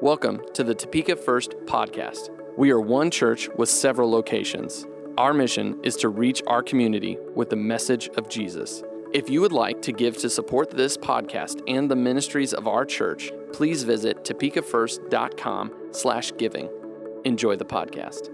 Welcome to the Topeka First podcast. We are one church with several locations. Our mission is to reach our community with the message of Jesus. If you would like to give to support this podcast and the ministries of our church, please visit topekafirst.com slash giving. Enjoy the podcast.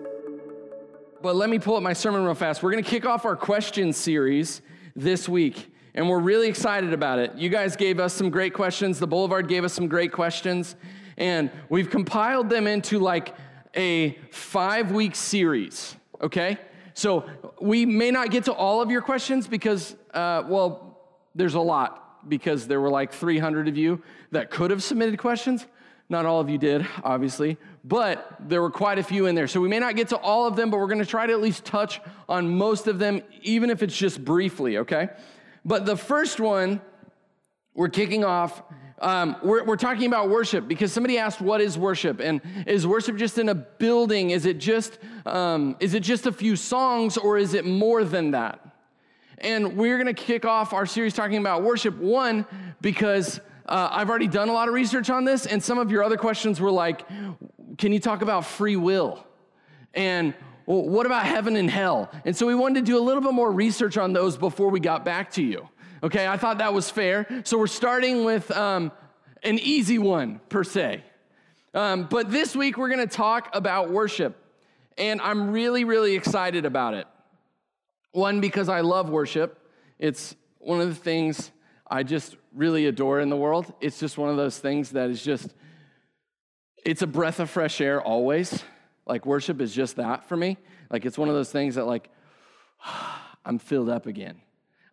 But let me pull up my sermon real fast. We're going to kick off our question series this week, and we're really excited about it. You guys gave us some great questions. The Boulevard gave us some great questions, and we've compiled them into like a five week series, okay? So we may not get to all of your questions because, uh, well, there's a lot because there were like 300 of you that could have submitted questions. Not all of you did, obviously, but there were quite a few in there. So we may not get to all of them, but we're going to try to at least touch on most of them, even if it's just briefly, okay? But the first one we're kicking off, um, we're, we're talking about worship because somebody asked, What is worship? And is worship just in a building? Is it just, um, is it just a few songs or is it more than that? And we're going to kick off our series talking about worship. One, because uh, I've already done a lot of research on this, and some of your other questions were like, can you talk about free will? And well, what about heaven and hell? And so we wanted to do a little bit more research on those before we got back to you. Okay, I thought that was fair. So we're starting with um, an easy one, per se. Um, but this week we're going to talk about worship. And I'm really, really excited about it. One, because I love worship. It's one of the things I just really adore in the world. It's just one of those things that is just, it's a breath of fresh air always. Like worship is just that for me. Like it's one of those things that, like, I'm filled up again.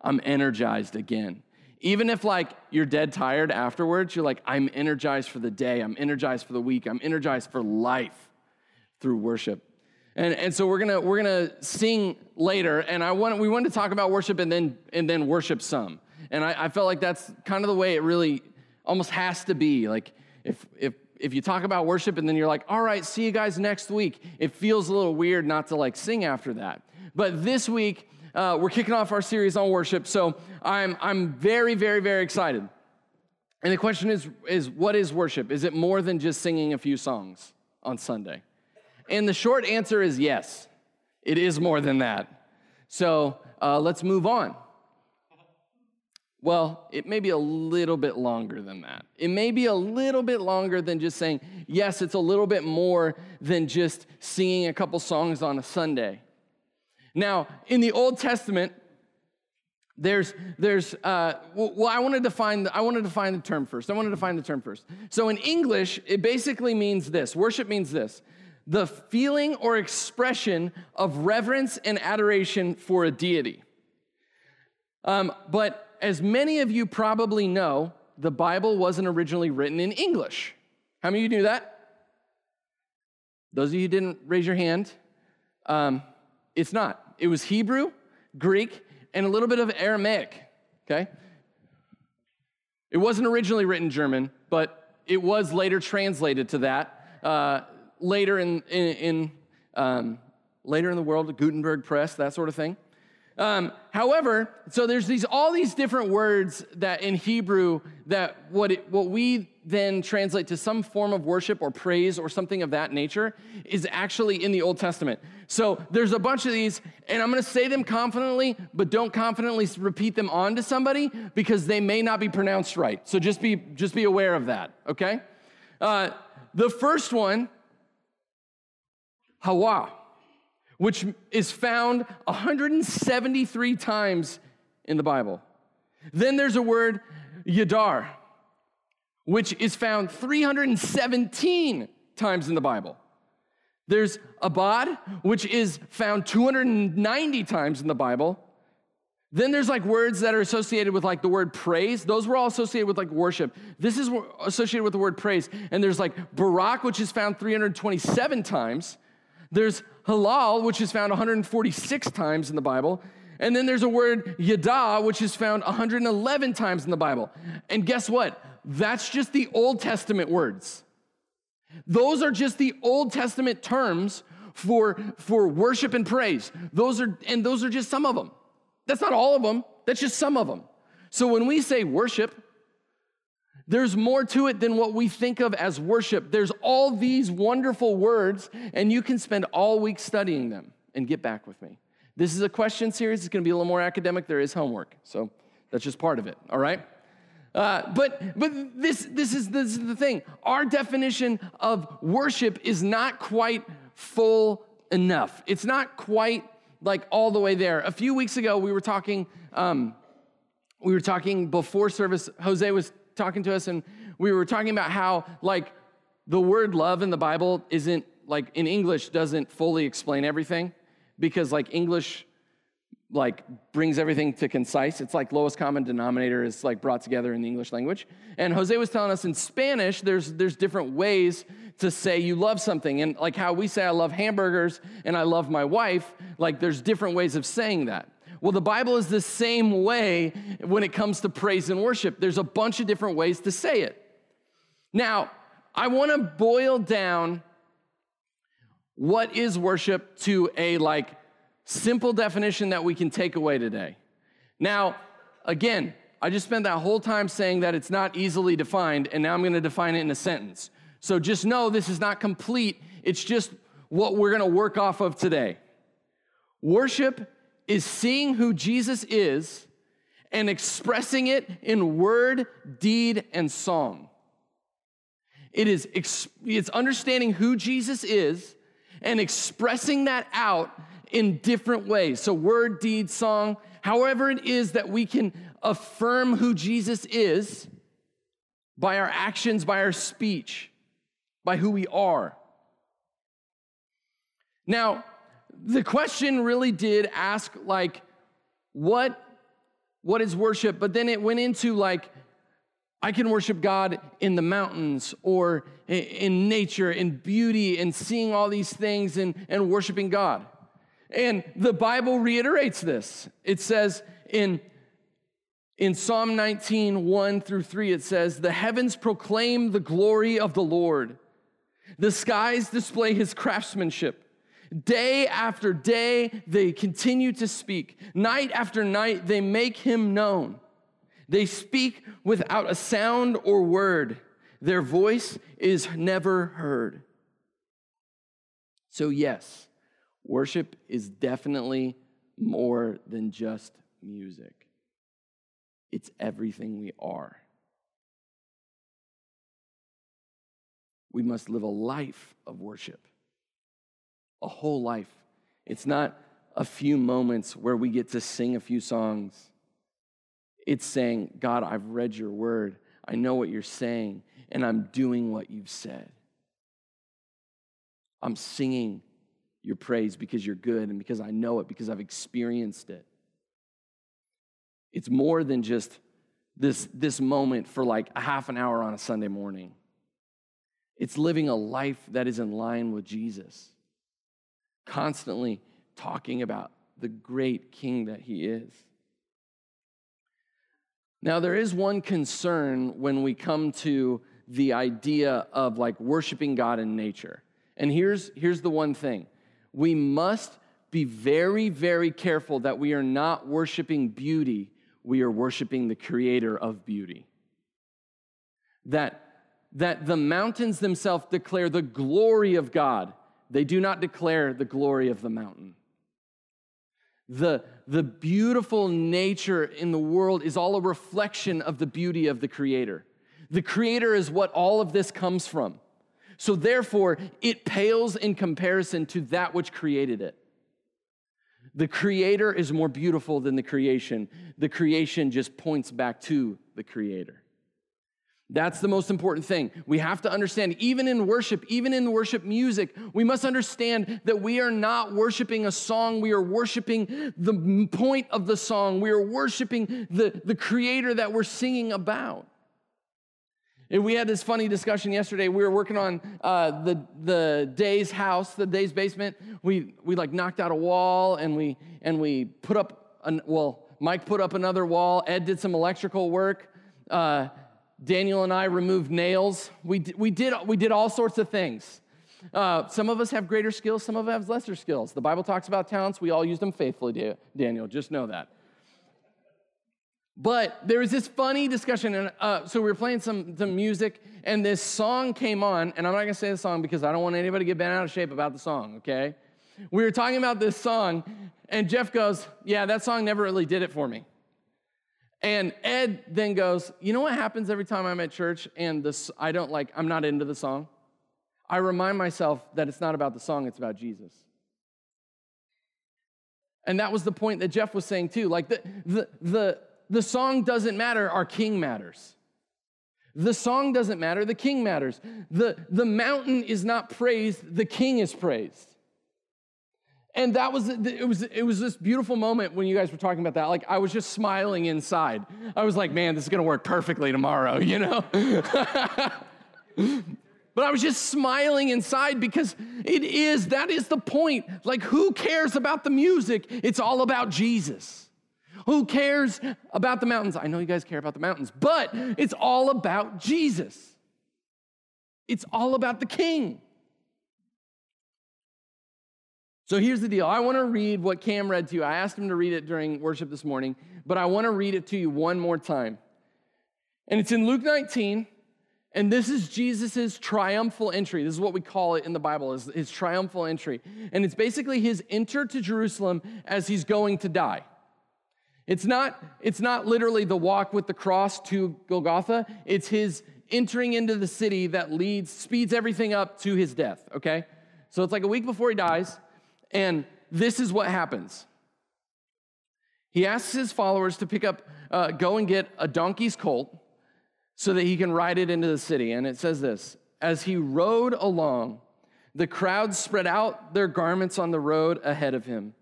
I'm energized again. Even if like you're dead tired afterwards, you're like, I'm energized for the day, I'm energized for the week, I'm energized for life through worship. And, and so we're gonna we're gonna sing later, and I want we wanted to talk about worship and then and then worship some. And I, I felt like that's kind of the way it really almost has to be. Like if if if you talk about worship and then you're like, all right, see you guys next week, it feels a little weird not to like sing after that. But this week, uh, we're kicking off our series on worship, so I'm, I'm very, very, very excited. And the question is, is what is worship? Is it more than just singing a few songs on Sunday? And the short answer is yes, it is more than that. So uh, let's move on. Well, it may be a little bit longer than that. It may be a little bit longer than just saying, yes, it's a little bit more than just singing a couple songs on a Sunday. Now, in the Old Testament, there's, there's, uh, well, I wanted to find, I wanted to find the term first. I wanted to find the term first. So in English, it basically means this. Worship means this: the feeling or expression of reverence and adoration for a deity. Um, but as many of you probably know, the Bible wasn't originally written in English. How many of you knew that? Those of you who didn't raise your hand, um, it's not. It was Hebrew, Greek, and a little bit of Aramaic, okay? It wasn't originally written German, but it was later translated to that. Uh, later in, in, in um, later in the world, Gutenberg press, that sort of thing. Um, however, so there's these all these different words that in Hebrew that what it, what we then translate to some form of worship or praise or something of that nature is actually in the Old Testament. So there's a bunch of these, and I'm to say them confidently, but don't confidently repeat them on to somebody because they may not be pronounced right. So just be just be aware of that. Okay. Uh, the first one, Hawa which is found 173 times in the Bible. Then there's a word, Yadar, which is found 317 times in the Bible. There's Abad, which is found 290 times in the Bible. Then there's like words that are associated with like the word praise. Those were all associated with like worship. This is associated with the word praise. And there's like Barak, which is found 327 times. There's halal, which is found 146 times in the Bible. And then there's a word yada, which is found 111 times in the Bible. And guess what? That's just the Old Testament words. Those are just the Old Testament terms for, for worship and praise. Those are, and those are just some of them. That's not all of them, that's just some of them. So when we say worship, There's more to it than what we think of as worship. There's all these wonderful words, and you can spend all week studying them and get back with me. This is a question series. It's going to be a little more academic. There is homework, so that's just part of it. All right. Uh, but but this this is this is the thing. Our definition of worship is not quite full enough. It's not quite like all the way there. A few weeks ago, we were talking. Um, we were talking before service. Jose was talking to us, and we were talking about how like the word love in the Bible isn't like in English doesn't fully explain everything because like English like brings everything to concise. It's like lowest common denominator is like brought together in the English language. And Jose was telling us in Spanish, there's there's different ways to say you love something. And like how we say I love hamburgers and I love my wife, like there's different ways of saying that. Well, the Bible is the same way when it comes to praise and worship. There's a bunch of different ways to say it. Now, I want to boil down what is worship to a like simple definition that we can take away today. Now, again, I just spent that whole time saying that it's not easily defined, and now I'm going to define it in a sentence. So just know this is not complete, it's just what we're going to work off of today. Worship is seeing who Jesus is and expressing it in word, deed, and song. It is it's understanding who Jesus is and expressing that out in different ways. So, word, deed, song, however it is that we can affirm who Jesus is by our actions, by our speech, by who we are. Now, the question really did ask, like, what, what is worship? But then it went into, like, I can worship God in the mountains or in nature, in beauty, and seeing all these things and, and worshiping God. And the Bible reiterates this. It says in, in Psalm 19, 1 through 3, it says, The heavens proclaim the glory of the Lord, the skies display his craftsmanship. Day after day, they continue to speak. Night after night, they make him known. They speak without a sound or word. Their voice is never heard. So, yes, worship is definitely more than just music, it's everything we are. We must live a life of worship, a whole life. It's not a few moments where we get to sing a few songs it's saying, God, I've read your word. I know what you're saying, and I'm doing what you've said. I'm singing your praise because you're good and because I know it, because I've experienced it. It's more than just this, this moment for like a half an hour on a Sunday morning. It's living a life that is in line with Jesus, constantly talking about the great king that he is. Now, there is one concern when we come to the idea of like worshiping God in nature. And here's, here's the one thing we must be very, very careful that we are not worshiping beauty, we are worshiping the creator of beauty. That, that the mountains themselves declare the glory of God, they do not declare the glory of the mountain. The, the beautiful nature in the world is all a reflection of the beauty of the Creator. The Creator is what all of this comes from. So, therefore, it pales in comparison to that which created it. The Creator is more beautiful than the creation. The creation just points back to the Creator. That's the most important thing. We have to understand, even in worship, even in worship music, we must understand that we are not worshiping a song. We are worshiping the point of the song. We are worshiping the, the creator that we're singing about. We had this funny discussion yesterday. We were working on uh, the, the day's house, the day's basement. We, we like knocked out a wall and we, and we put up, an, well, Mike put up another wall. Ed did some electrical work. Uh, Daniel and I removed nails. We, we, did, we did all sorts of things. Uh, some of us have greater skills, some of us have lesser skills. The Bible talks about talents. We all use them faithfully, Daniel. Just know that. But there was this funny discussion, and uh, so we were playing some, some music, and this song came on, and I'm not gonna say the song because I don't want anybody to get bent out of shape about the song, okay? We were talking about this song, and Jeff goes, Yeah, that song never really did it for me. And Ed then goes, You know what happens every time I'm at church and this I don't like, I'm not into the song? I remind myself that it's not about the song, it's about Jesus. And that was the point that Jeff was saying too. Like the, the, the, the song doesn't matter, our king matters. The song doesn't matter, the king matters. The, the mountain is not praised, the king is praised. And that was it was it was this beautiful moment when you guys were talking about that. Like I was just smiling inside. I was like, man, this is gonna work perfectly tomorrow, you know? but I was just smiling inside because it is, that is the point. Like, who cares about the music? It's all about Jesus. Who cares about the mountains? I know you guys care about the mountains, but it's all about Jesus. It's all about the King. So here's the deal. I want to read what Cam read to you. I asked him to read it during worship this morning, but I want to read it to you one more time. And it's in Luke 19, and this is Jesus' triumphal entry. This is what we call it in the Bible, is his triumphal entry. And it's basically his enter to Jerusalem as he's going to die. It's not, it's not literally the walk with the cross to Golgotha, it's his entering into the city that leads, speeds everything up to his death, okay? So it's like a week before he dies. And this is what happens. He asks his followers to pick up, uh, go and get a donkey's colt so that he can ride it into the city. And it says this As he rode along, the crowd spread out their garments on the road ahead of him.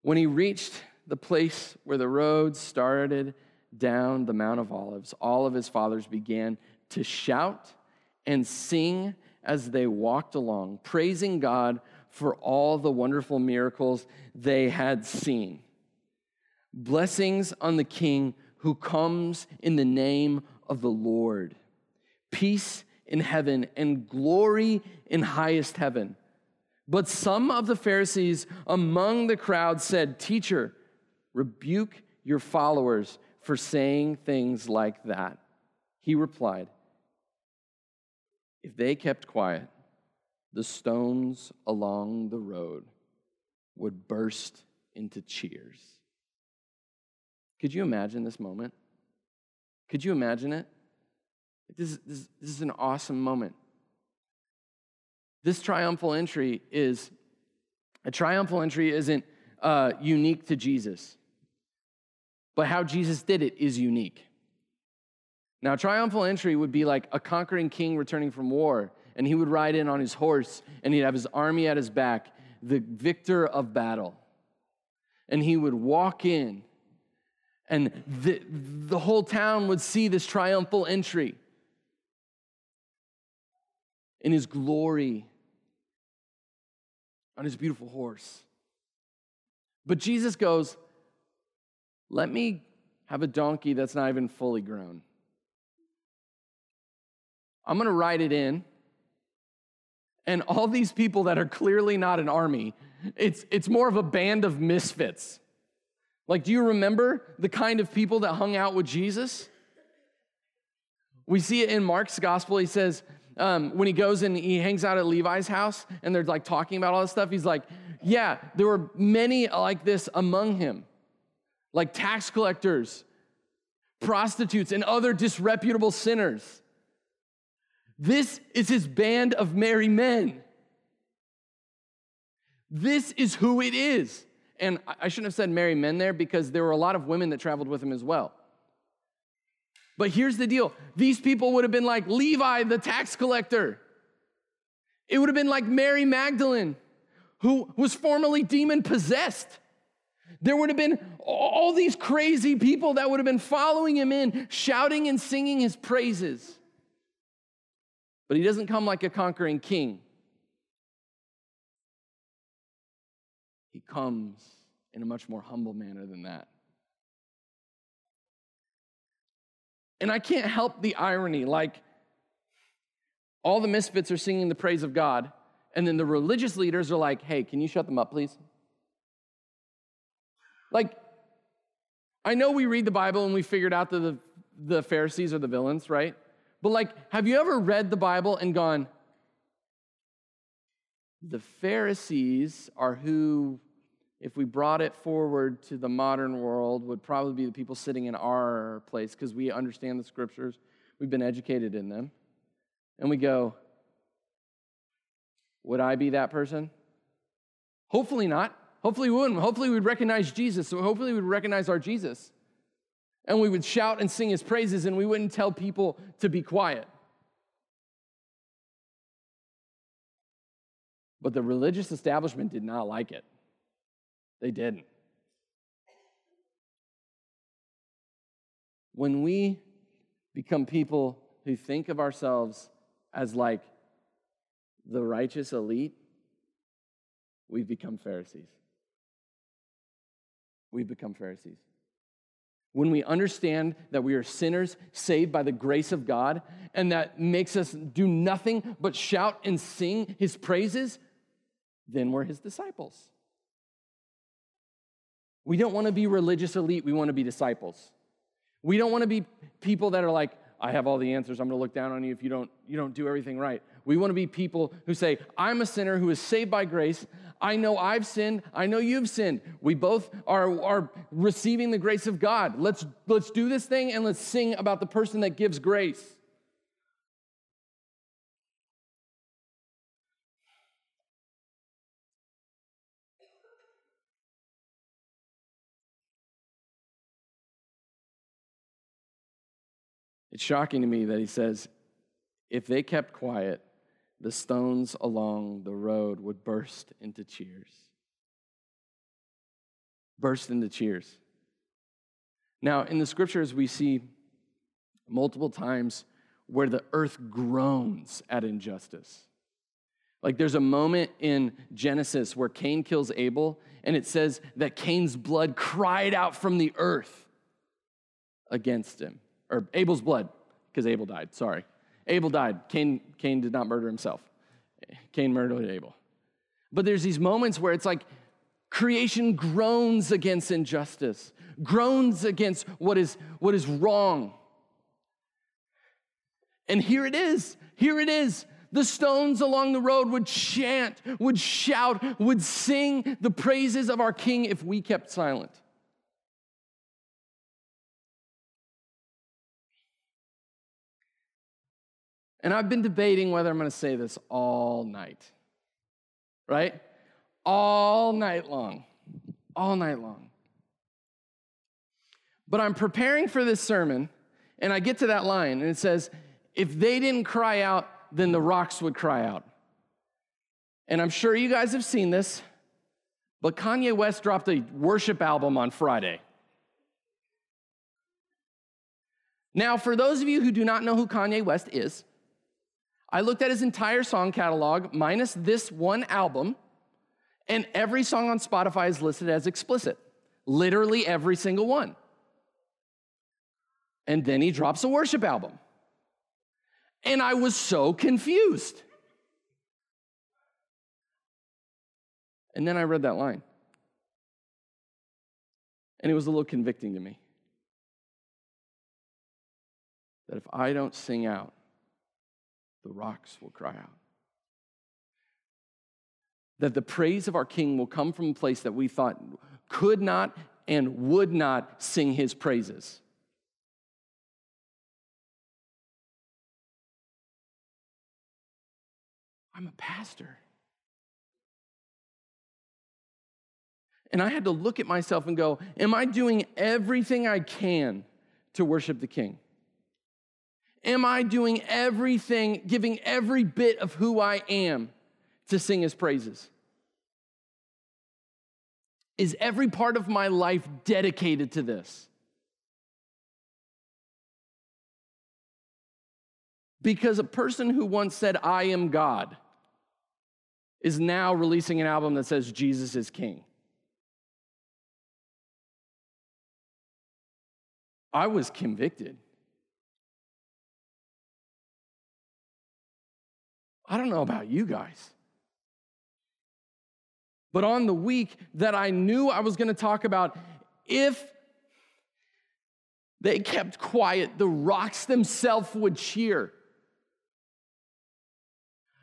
When he reached the place where the road started down the Mount of Olives, all of his fathers began to shout and sing as they walked along, praising God for all the wonderful miracles they had seen. Blessings on the King who comes in the name of the Lord. Peace in heaven and glory in highest heaven. But some of the Pharisees among the crowd said, Teacher, rebuke your followers for saying things like that. He replied, If they kept quiet, the stones along the road would burst into cheers. Could you imagine this moment? Could you imagine it? This, this, this is an awesome moment. This triumphal entry is a triumphal entry isn't uh, unique to Jesus, but how Jesus did it is unique. Now, triumphal entry would be like a conquering king returning from war and he would ride in on his horse and he'd have his army at his back, the victor of battle. And he would walk in, and the, the whole town would see this triumphal entry in his glory on his beautiful horse. But Jesus goes, Let me have a donkey that's not even fully grown. I'm going to ride it in and all these people that are clearly not an army, it's, it's more of a band of misfits. Like, do you remember the kind of people that hung out with Jesus? We see it in Mark's gospel. He says, um, when he goes and he hangs out at Levi's house and they're like talking about all this stuff, he's like, yeah, there were many like this among him, like tax collectors, prostitutes, and other disreputable sinners. This is his band of merry men. This is who it is. And I shouldn't have said merry men there because there were a lot of women that traveled with him as well. But here's the deal these people would have been like Levi, the tax collector. It would have been like Mary Magdalene, who was formerly demon possessed. There would have been all these crazy people that would have been following him in, shouting and singing his praises. But he doesn't come like a conquering king. He comes in a much more humble manner than that. And I can't help the irony like, all the misfits are singing the praise of God, and then the religious leaders are like, hey, can you shut them up, please? Like, I know we read the Bible and we figured out that the, the Pharisees are the villains, right? But like, have you ever read the Bible and gone, the Pharisees are who, if we brought it forward to the modern world, would probably be the people sitting in our place because we understand the scriptures, we've been educated in them. And we go, would I be that person? Hopefully not. Hopefully we wouldn't. Hopefully we'd recognize Jesus. So hopefully we'd recognize our Jesus. And we would shout and sing his praises and we wouldn't tell people to be quiet. But the religious establishment did not like it. They didn't. When we become people who think of ourselves as like the righteous elite, we've become Pharisees. We've become Pharisees. When we understand that we are sinners saved by the grace of God and that makes us do nothing but shout and sing his praises, then we're his disciples. We don't want to be religious elite, we want to be disciples. We don't want to be people that are like, I have all the answers. I'm going to look down on you if you don't, you don't do everything right. We want to be people who say, I'm a sinner who is saved by grace. I know I've sinned. I know you've sinned. We both are, are receiving the grace of God. Let's, let's do this thing and let's sing about the person that gives grace. It's shocking to me that he says, if they kept quiet, the stones along the road would burst into cheers. Burst into cheers. Now, in the scriptures, we see multiple times where the earth groans at injustice. Like there's a moment in Genesis where Cain kills Abel, and it says that Cain's blood cried out from the earth against him or Abel's blood, because Abel died, sorry. Abel died. Cain, Cain did not murder himself. Cain murdered Abel. But there's these moments where it's like creation groans against injustice, groans against what is, what is wrong. And here it is. Here it is. The stones along the road would chant, would shout, would sing the praises of our King if we kept silent. And I've been debating whether I'm going to say this all night, right? All night long. All night long. But I'm preparing for this sermon, and I get to that line, and it says, If they didn't cry out, then the rocks would cry out. And I'm sure you guys have seen this, but Kanye West dropped a worship album on Friday. Now, for those of you who do not know who Kanye West is, I looked at his entire song catalog, minus this one album, and every song on Spotify is listed as explicit. Literally every single one. And then he drops a worship album. And I was so confused. And then I read that line. And it was a little convicting to me. That if I don't sing out, the rocks will cry out. That the praise of our King will come from a place that we thought could not and would not sing his praises. I'm a pastor. And I had to look at myself and go, Am I doing everything I can to worship the King? Am I doing everything, giving every bit of who I am to sing his praises? Is every part of my life dedicated to this? Because a person who once said, I am God, is now releasing an album that says Jesus is King. I was convicted. I don't know about you guys. But on the week that I knew I was going to talk about if They kept quiet. The rocks themselves would cheer.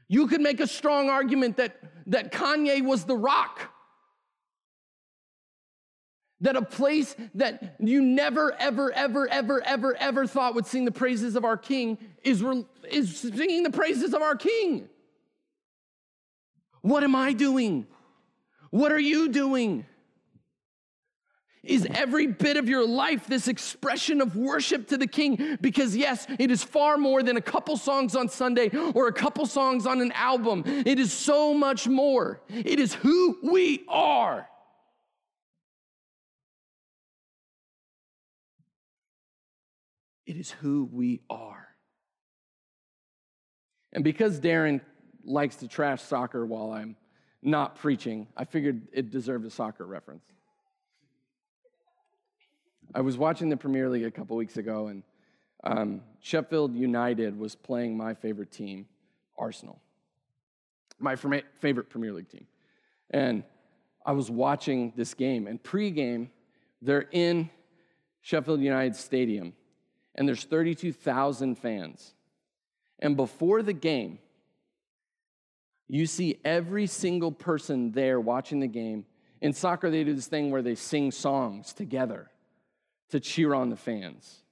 You could make a strong argument that, that Kanye was the rock. That a place that you never, ever, ever, ever, ever, ever thought would sing the praises of our King is, is singing the praises of our King. What am I doing? What are you doing? Is every bit of your life this expression of worship to the King? Because, yes, it is far more than a couple songs on Sunday or a couple songs on an album. It is so much more. It is who we are. It is who we are. And because Darren likes to trash soccer while I'm not preaching, I figured it deserved a soccer reference. I was watching the Premier League a couple weeks ago, and um, Sheffield United was playing my favorite team, Arsenal, my favorite Premier League team. And I was watching this game, and pre-game, they're in Sheffield United Stadium, and there's 32,000 fans. And before the game, you see every single person there watching the game. In soccer, they do this thing where they sing songs together to cheer on the fans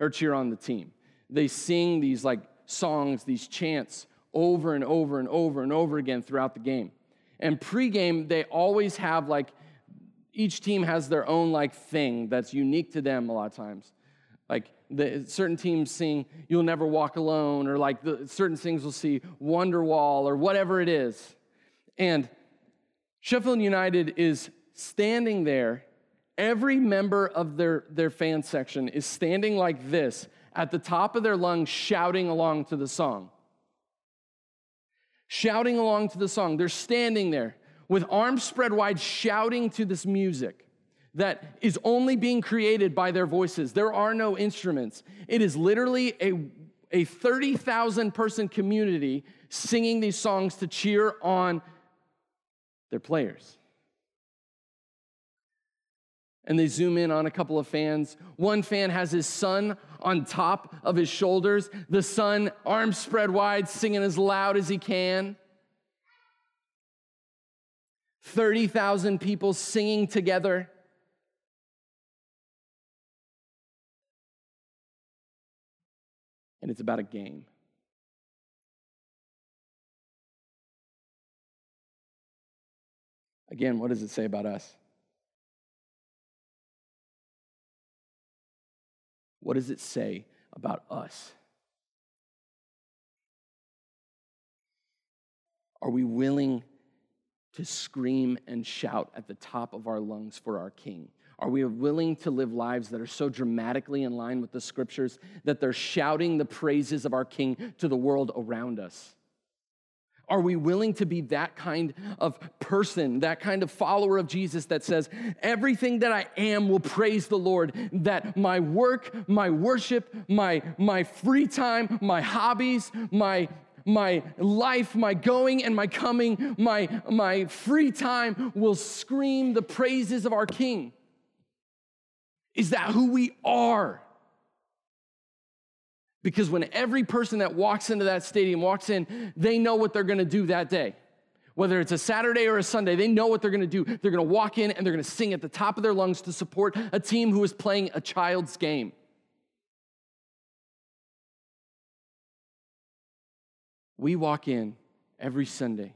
or cheer on the team. They sing these like songs, these chants over and over and over and over again throughout the game. And pregame, they always have like each team has their own like thing that's unique to them a lot of times. Like the, certain teams sing "You'll Never Walk Alone," or like the, certain things will see "Wonderwall" or whatever it is. And Sheffield United is standing there every member of their, their fan section is standing like this at the top of their lungs, shouting along to the song. Shouting along to the song. They're standing there with arms spread wide, shouting to this music that is only being created by their voices. There are no instruments. It is literally a, a 30,000 person community singing these songs to cheer on their players and they zoom in on a couple of fans. One fan has his son on top of his shoulders, the son, arms spread wide, singing as loud as he can. 30,000 people singing together. And it's about a game. Again, what does it say about us? What does it say about us? Are we willing to scream and shout at the top of our lungs for our King? Are we willing to live lives that are so dramatically in line with the scriptures that they're shouting the praises of our King to the world around us? Are we willing to be that kind of person, that kind of follower of Jesus that says, everything that I am will praise the Lord, that my work, my worship, my, my free time, my hobbies, my, my life, my going and my coming, my, my free time will scream the praises of our King? Is that who we are? Because when every person that walks into that stadium walks in, they know what they're gonna do that day. Whether it's a Saturday or a Sunday, they know what they're gonna do. They're gonna walk in and they're gonna sing at the top of their lungs to support a team who is playing a child's game. We walk in every Sunday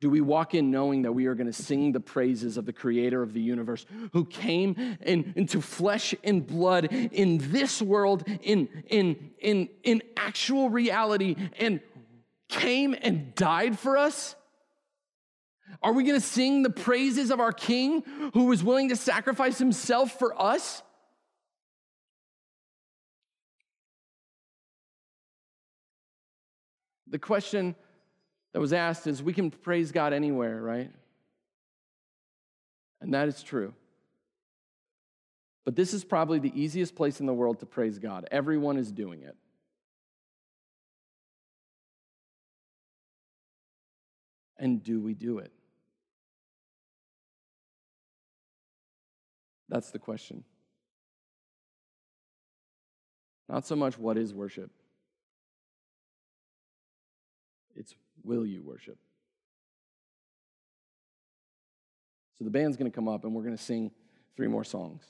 Do we walk in knowing that we are going to sing the praises of the creator of the universe who came in, into flesh and blood in this world, in, in, in, in actual reality, and came and died for us? Are we going to sing the praises of our King who was willing to sacrifice himself for us? The question that was asked is we can praise God anywhere, right? And that is true. But this is probably the easiest place in the world to praise God. Everyone is doing it. And do we do it? That's the question. Not so much what is worship, it's will you worship? So the band's going to come up and we're going to sing three more songs.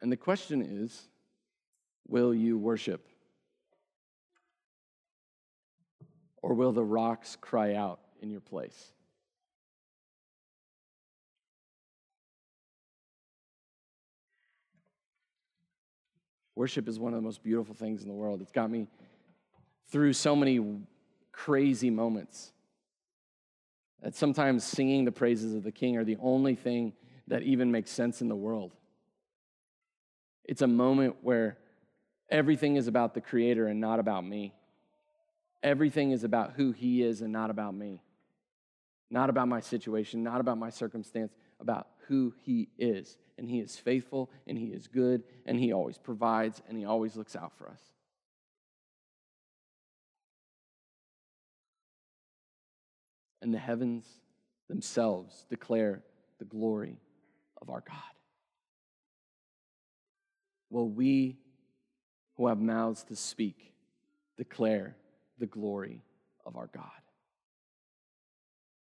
And the question is will you worship? Or will the rocks cry out in your place? Worship is one of the most beautiful things in the world. It's got me through so many crazy moments. That sometimes singing the praises of the King are the only thing that even makes sense in the world. It's a moment where everything is about the Creator and not about me. Everything is about who He is and not about me. Not about my situation, not about my circumstance, about who He is. And He is faithful and He is good and He always provides and He always looks out for us. And the heavens themselves declare the glory of our God. Will we who have mouths to speak declare the glory of our God?